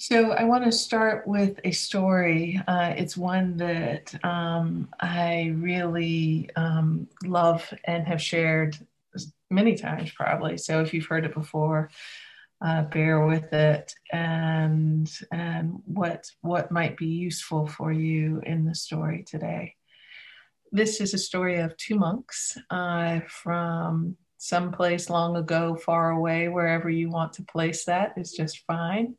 So, I want to start with a story. Uh, it's one that um, I really um, love and have shared many times, probably. So, if you've heard it before, uh, bear with it and and what what might be useful for you in the story today. This is a story of two monks uh, from someplace long ago, far away, wherever you want to place that is just fine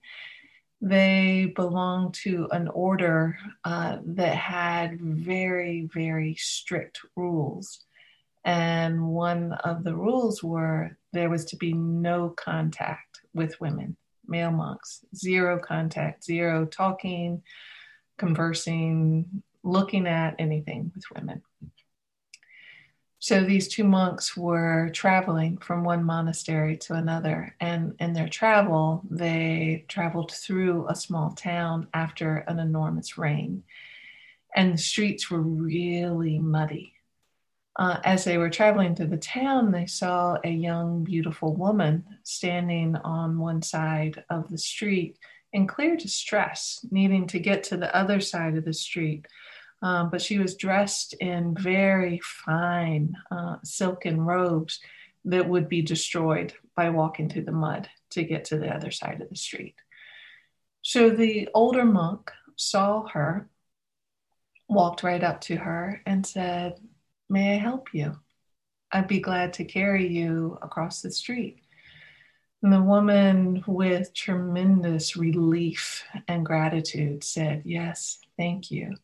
they belonged to an order uh, that had very, very strict rules. And one of the rules were there was to be no contact with women, male monks, zero contact, zero talking, conversing, looking at anything with women. So these two monks were traveling from one monastery to another, and in their travel, they traveled through a small town after an enormous rain, and the streets were really muddy. Uh, as they were traveling through the town, they saw a young, beautiful woman standing on one side of the street in clear distress, needing to get to the other side of the street um, but she was dressed in very fine uh, silken robes that would be destroyed by walking through the mud to get to the other side of the street. So the older monk saw her, walked right up to her, and said, May I help you? I'd be glad to carry you across the street. And the woman, with tremendous relief and gratitude, said, Yes, thank you.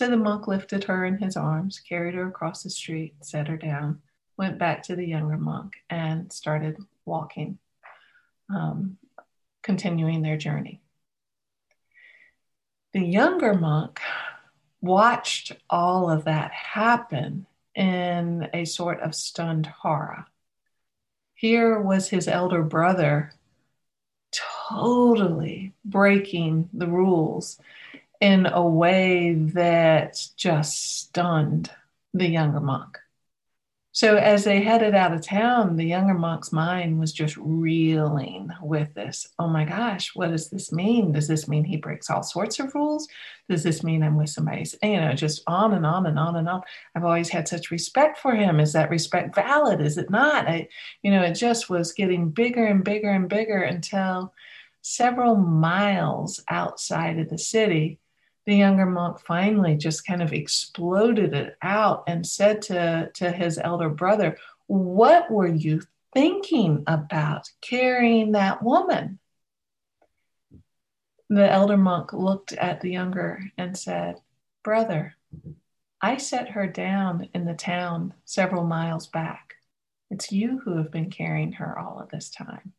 So the monk lifted her in his arms, carried her across the street, set her down, went back to the younger monk, and started walking, um, continuing their journey. The younger monk watched all of that happen in a sort of stunned horror. Here was his elder brother totally breaking the rules in a way that just stunned the younger monk. So, as they headed out of town, the younger monk's mind was just reeling with this. Oh my gosh, what does this mean? Does this mean he breaks all sorts of rules? Does this mean I'm with somebody? You know, just on and on and on and on. I've always had such respect for him. Is that respect valid? Is it not? I, you know, it just was getting bigger and bigger and bigger until several miles outside of the city, the younger monk finally just kind of exploded it out and said to, to his elder brother, What were you thinking about carrying that woman? The elder monk looked at the younger and said, Brother, I set her down in the town several miles back. It's you who have been carrying her all of this time.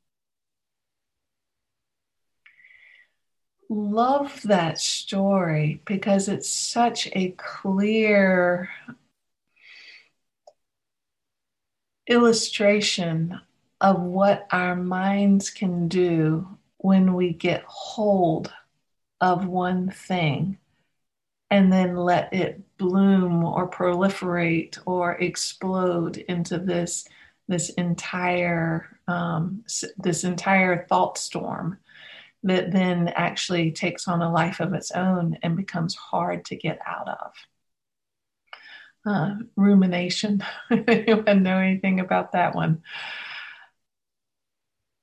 Love that story because it's such a clear illustration of what our minds can do when we get hold of one thing and then let it bloom or proliferate or explode into this this entire um, this entire thought storm that then actually takes on a life of its own and becomes hard to get out of. Uh, rumination. Anyone know anything about that one?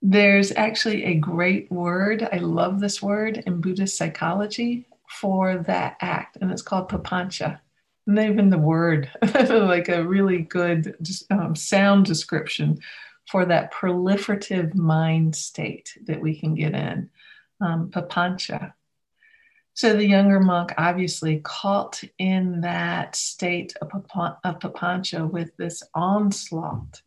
There's actually a great word, I love this word in Buddhist psychology for that act, and it's called papancha. And even the word, like a really good um, sound description for that proliferative mind state that we can get in um, papancha. So the younger monk obviously caught in that state of, of papancha with this onslaught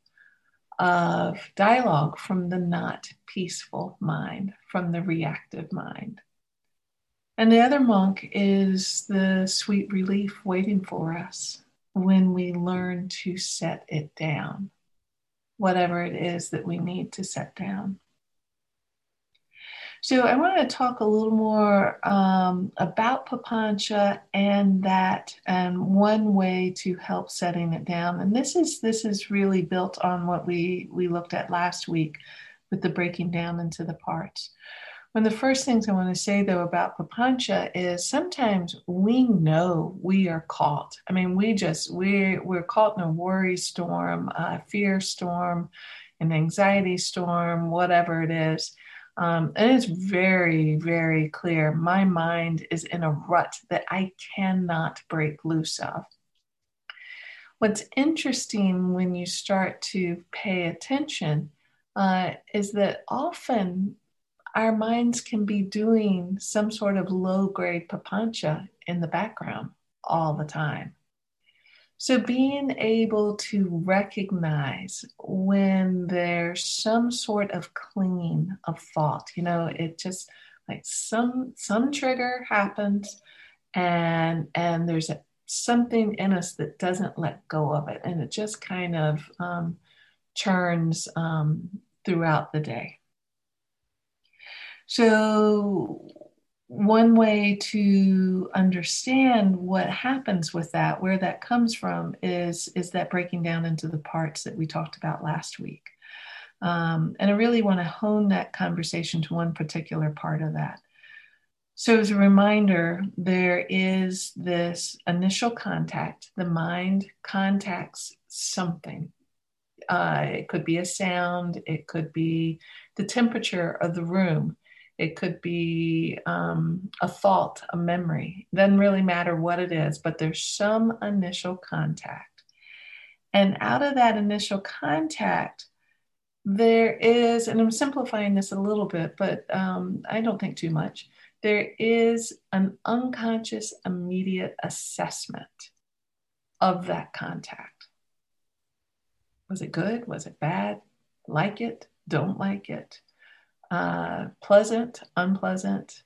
of dialogue from the not peaceful mind, from the reactive mind. And the other monk is the sweet relief waiting for us when we learn to set it down, whatever it is that we need to set down. So I want to talk a little more um, about Papancha and that and one way to help setting it down. And this is this is really built on what we we looked at last week with the breaking down into the parts. One of the first things I want to say, though, about papancha is sometimes we know we are caught. I mean, we just we're we're caught in a worry storm, a fear storm, an anxiety storm, whatever it is. Um, and it's very, very clear. My mind is in a rut that I cannot break loose of. What's interesting when you start to pay attention uh, is that often our minds can be doing some sort of low grade papancha in the background all the time. So, being able to recognize when there's some sort of clinging of thought, you know, it just like some some trigger happens, and and there's a, something in us that doesn't let go of it, and it just kind of um, churns um, throughout the day. So, one way to understand what happens with that, where that comes from, is, is that breaking down into the parts that we talked about last week. Um, and I really want to hone that conversation to one particular part of that. So, as a reminder, there is this initial contact. The mind contacts something. Uh, it could be a sound, it could be the temperature of the room, it could be um, a thought, a memory. Doesn't really matter what it is, but there's some initial contact. And out of that initial contact, there is, and I'm simplifying this a little bit, but um, I don't think too much. There is an unconscious immediate assessment of that contact. Was it good? Was it bad? Like it? Don't like it? Uh, pleasant, unpleasant,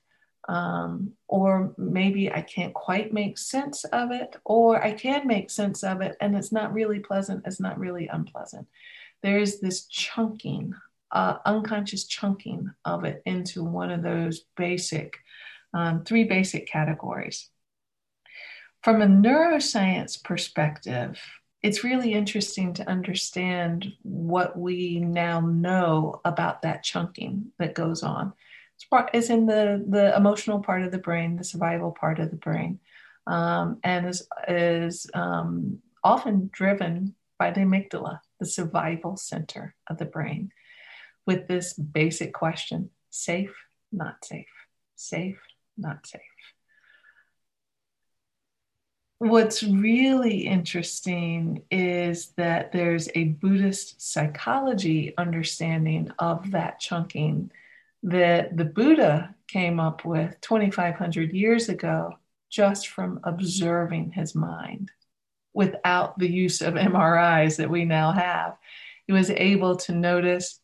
um, or maybe I can't quite make sense of it, or I can make sense of it and it's not really pleasant, it's not really unpleasant. There is this chunking, uh, unconscious chunking of it into one of those basic, um, three basic categories. From a neuroscience perspective, it's really interesting to understand what we now know about that chunking that goes on. It's in the, the emotional part of the brain, the survival part of the brain, um, and is, is um, often driven by the amygdala, the survival center of the brain, with this basic question safe, not safe, safe, not safe what's really interesting is that there's a Buddhist psychology understanding of that chunking that the Buddha came up with 2,500 years ago just from observing his mind without the use of MRIs that we now have. He was able to notice,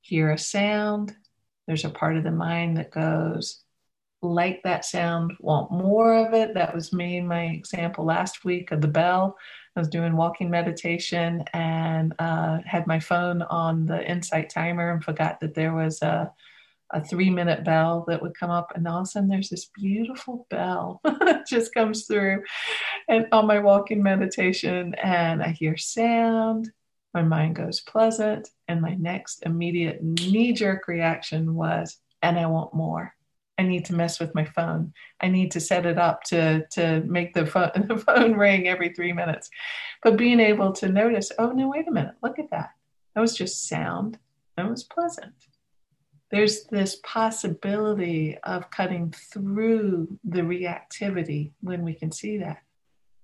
hear a sound. There's a part of the mind that goes, like that sound, want more of it. That was me my example last week of the bell. I was doing walking meditation and uh, had my phone on the insight timer and forgot that there was a, a three minute bell that would come up. And all of a sudden, there's this beautiful bell that just comes through and on my walking meditation. And I hear sound. My mind goes pleasant. And my next immediate knee jerk reaction was, and I want more. I need to mess with my phone. I need to set it up to, to make the phone, the phone ring every three minutes. But being able to notice, oh, no, wait a minute, look at that. That was just sound. That was pleasant. There's this possibility of cutting through the reactivity when we can see that.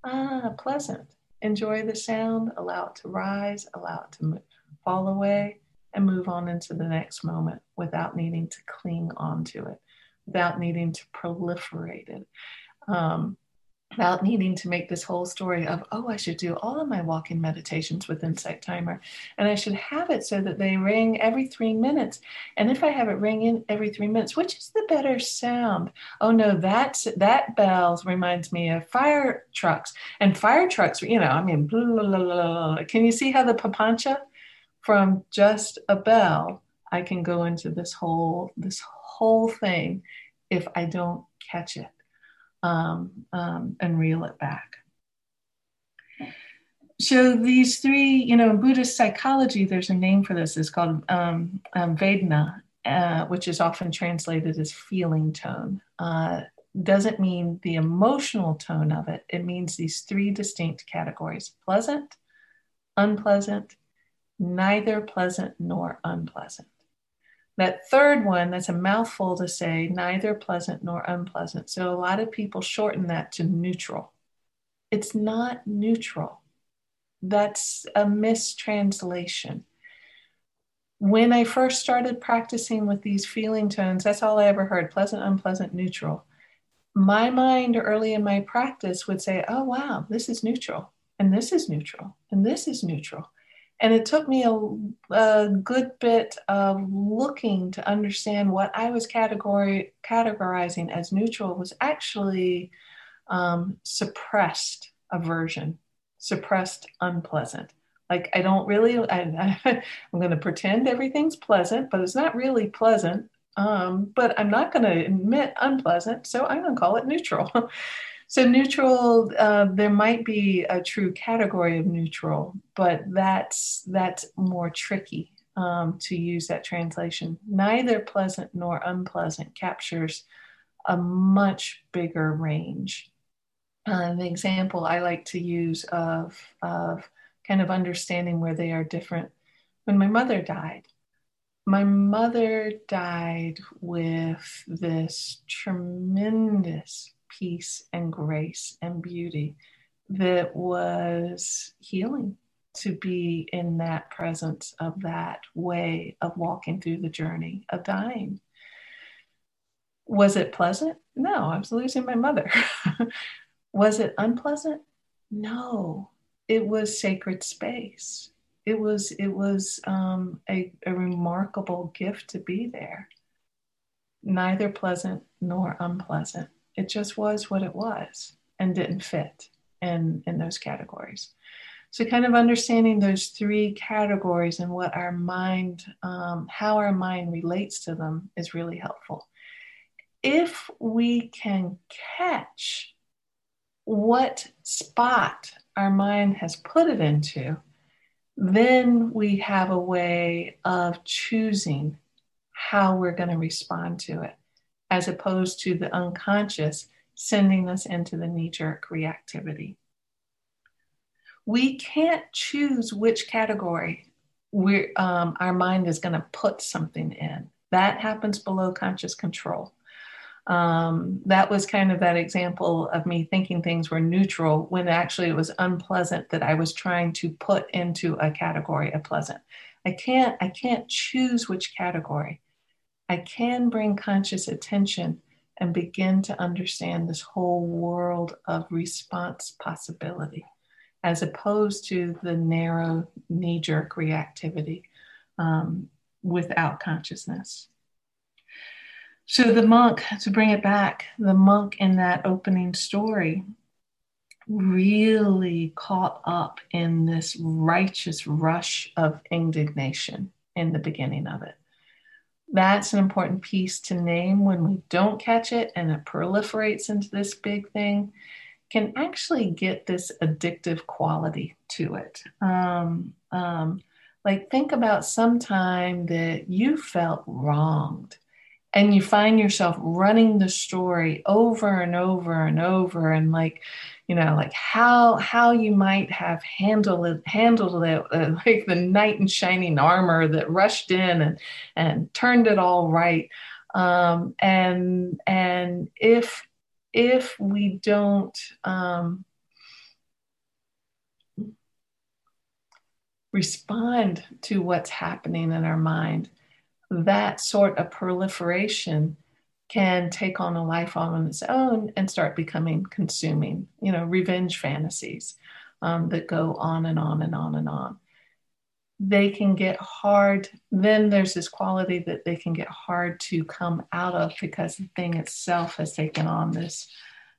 Ah, pleasant. Enjoy the sound, allow it to rise, allow it to move, fall away, and move on into the next moment without needing to cling onto it without needing to proliferate it. Um, without needing to make this whole story of, oh, I should do all of my walking meditations with Insight Timer. And I should have it so that they ring every three minutes. And if I have it ring in every three minutes, which is the better sound? Oh no, that's that bell reminds me of fire trucks. And fire trucks, you know, I mean, blah, blah, blah, can you see how the papancha from just a bell, I can go into this whole this whole thing if I don't catch it um, um, and reel it back. So these three, you know, in Buddhist psychology, there's a name for this. It's called um, um, Vedana, uh, which is often translated as feeling tone, uh, doesn't mean the emotional tone of it. It means these three distinct categories pleasant, unpleasant, neither pleasant nor unpleasant. That third one, that's a mouthful to say neither pleasant nor unpleasant. So a lot of people shorten that to neutral. It's not neutral. That's a mistranslation. When I first started practicing with these feeling tones, that's all I ever heard pleasant, unpleasant, neutral. My mind early in my practice would say, oh, wow, this is neutral, and this is neutral, and this is neutral. And it took me a, a, good bit of looking to understand what I was category, categorizing as neutral was actually um, suppressed aversion, suppressed unpleasant. Like I don't really, I, I, am going to pretend everything's pleasant, but it's not really pleasant. Um, but I'm not going to admit unpleasant, so I'm going to call it neutral. So neutral, uh, there might be a true category of neutral, but that's that's more tricky um, to use that translation. Neither pleasant nor unpleasant captures a much bigger range. Uh, the example I like to use of of kind of understanding where they are different. When my mother died, my mother died with this tremendous peace and grace and beauty that was healing to be in that presence of that way of walking through the journey of dying. Was it pleasant? No, I was losing my mother. was it unpleasant? No, it was sacred space. It was it was um, a, a remarkable gift to be there. Neither pleasant nor unpleasant it just was what it was and didn't fit in, in those categories. So, kind of understanding those three categories and what our mind, um, how our mind relates to them is really helpful. If we can catch what spot our mind has put it into, then we have a way of choosing how we're going to respond to it as opposed to the unconscious sending us into the knee jerk reactivity. We can't choose which category we um, our mind is going to put something in. That happens below conscious control. Um, that was kind of that example of me thinking things were neutral when actually it was unpleasant that I was trying to put into a category of pleasant. I can't I can't choose which category. I can bring conscious attention and begin to understand this whole world of response possibility as opposed to the narrow knee jerk reactivity um, without consciousness. So, the monk, to bring it back, the monk in that opening story really caught up in this righteous rush of indignation in the beginning of it that's an important piece to name when we don't catch it and it proliferates into this big thing can actually get this addictive quality to it. Um, um, like think about some time that you felt wronged and you find yourself running the story over and over and over and like you know like how how you might have handled it handled it uh, like the knight in shining armor that rushed in and and turned it all right. Um, and and if if we don't um, respond to what's happening in our mind that sort of proliferation can take on a life on its own and start becoming consuming, you know, revenge fantasies um, that go on and on and on and on. They can get hard. Then there's this quality that they can get hard to come out of because the thing itself has taken on this,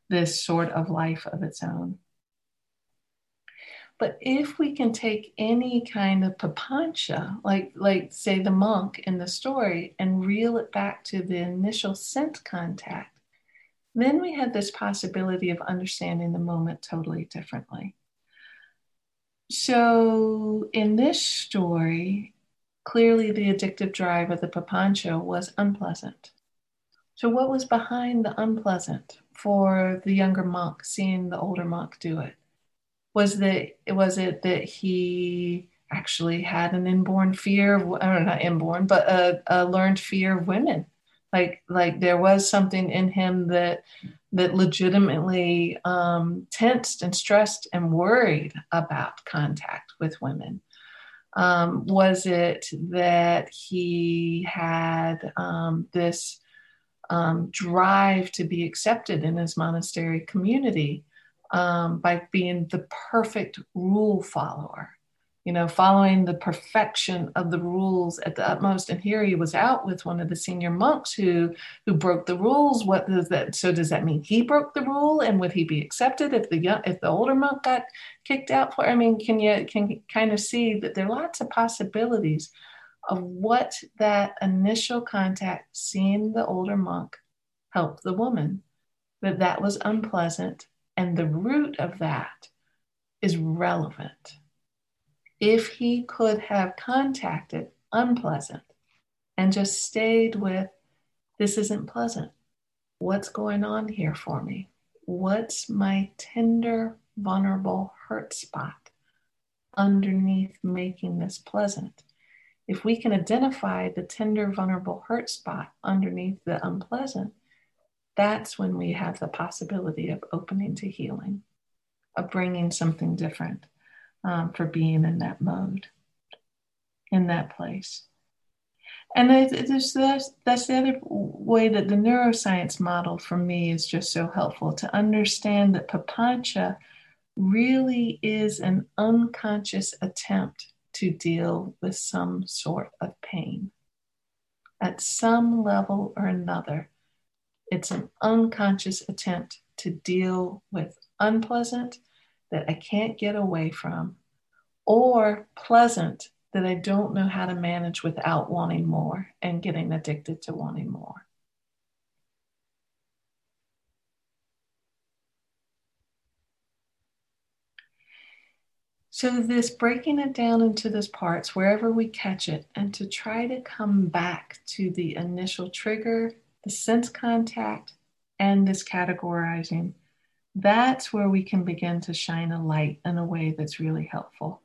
this sort of life of its own. But if we can take any kind of papancha, like like say the monk in the story, and reel it back to the initial sense contact, then we have this possibility of understanding the moment totally differently. So in this story, Clearly, the addictive drive of the papancha was unpleasant. So, what was behind the unpleasant for the younger monk seeing the older monk do it? Was that was it that he actually had an inborn fear of, or not inborn, but a, a learned fear of women? Like like there was something in him that that legitimately um, tensed and stressed and worried about contact with women. Um, was it that he had um, this um, drive to be accepted in his monastery community um, by being the perfect rule follower? you know, following the perfection of the rules at the utmost. And here he was out with one of the senior monks who who broke the rules. What does that? So does that mean he broke the rule? And would he be accepted if the young, if the older monk got kicked out for? I mean, can you can kind of see that there are lots of possibilities of what that initial contact, seeing the older monk help the woman, that that was unpleasant, and the root of that is relevant if he could have contacted unpleasant and just stayed with, this isn't pleasant. What's going on here for me? What's my tender, vulnerable hurt spot underneath making this pleasant? If we can identify the tender, vulnerable hurt spot underneath the unpleasant, that's when we have the possibility of opening to healing, of bringing something different um, for being in that mode, in that place. And that's, that's the other way that the neuroscience model for me is just so helpful to understand that papancha really is an unconscious attempt to deal with some sort of pain. At some level or another, it's an unconscious attempt to deal with unpleasant that I can't get away from, or pleasant that I don't know how to manage without wanting more and getting addicted to wanting more. So, this breaking it down into those parts, wherever we catch it, and to try to come back to the initial trigger, the sense contact, and this categorizing that's where we can begin to shine a light in a way that's really helpful.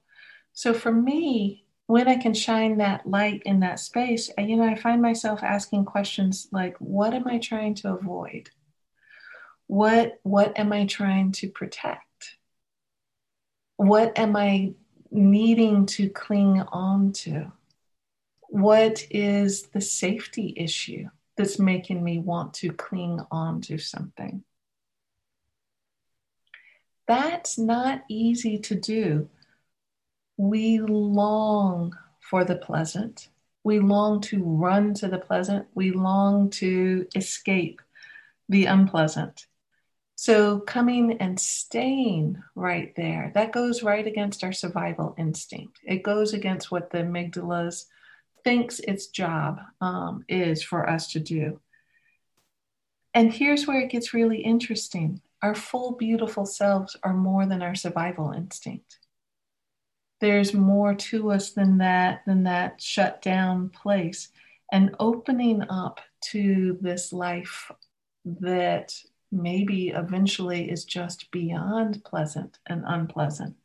So for me, when I can shine that light in that space, you know, I find myself asking questions like, what am I trying to avoid? What what am I trying to protect? What am I needing to cling on to? What is the safety issue that's making me want to cling on to something? That's not easy to do. We long for the pleasant. We long to run to the pleasant. We long to escape the unpleasant. So, coming and staying right there, that goes right against our survival instinct. It goes against what the amygdala's thinks its job um, is for us to do. And here's where it gets really interesting our full, beautiful selves are more than our survival instinct. There's more to us than that, than that shut down place. And opening up to this life that maybe eventually is just beyond pleasant and unpleasant.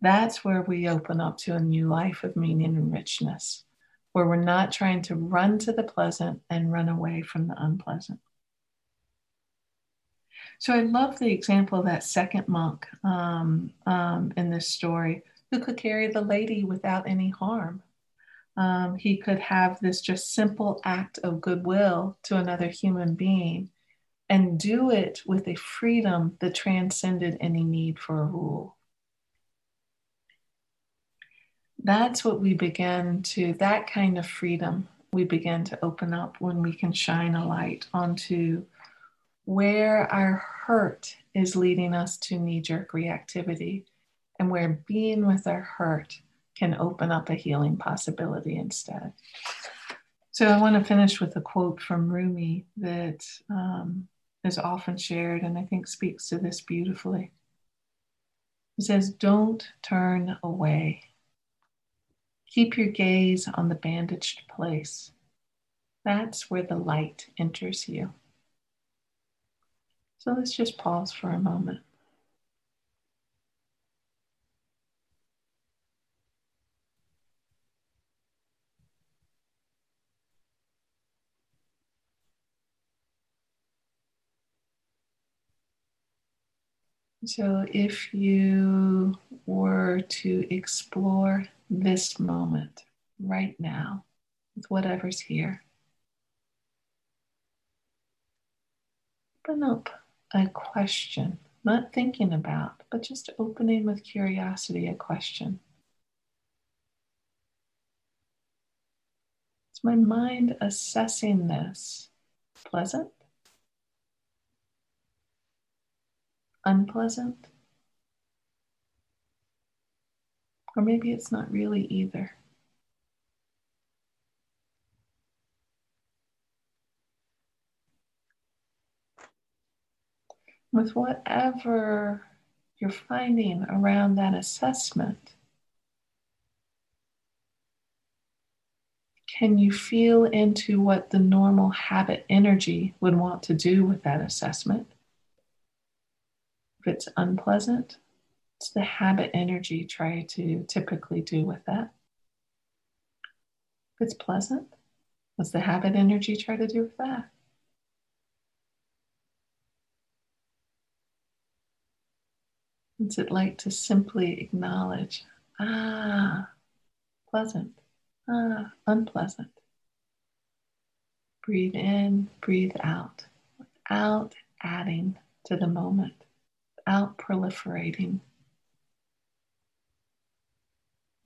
That's where we open up to a new life of meaning and richness, where we're not trying to run to the pleasant and run away from the unpleasant. So I love the example of that second monk um, um, in this story who could carry the lady without any harm. Um, he could have this just simple act of goodwill to another human being and do it with a freedom that transcended any need for a rule. That's what we begin to, that kind of freedom we begin to open up when we can shine a light onto where our hurt is leading us to knee jerk reactivity and where being with our hurt can open up a healing possibility instead. So, I want to finish with a quote from Rumi that um, is often shared and I think speaks to this beautifully. He says, Don't turn away, Keep your gaze on the bandaged place. That's where the light enters you. So let's just pause for a moment. So, if you were to explore this moment right now with whatever's here, open up a question, not thinking about, but just opening with curiosity a question. Is my mind assessing this pleasant? Unpleasant? Or maybe it's not really either. with whatever you're finding around that assessment, can you feel into what the normal habit energy would want to do with that assessment? If it's unpleasant, what's the habit energy try to typically do with that? If it's pleasant, what's the habit energy try to do with that? What's it like to simply acknowledge, ah, pleasant, ah, unpleasant? Breathe in, breathe out, without adding to the moment, without proliferating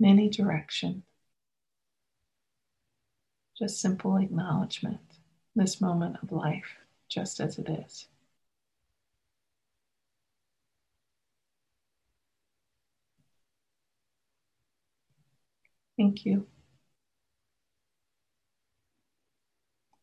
in any direction. Just simple acknowledgement, this moment of life, just as it is. Thank you.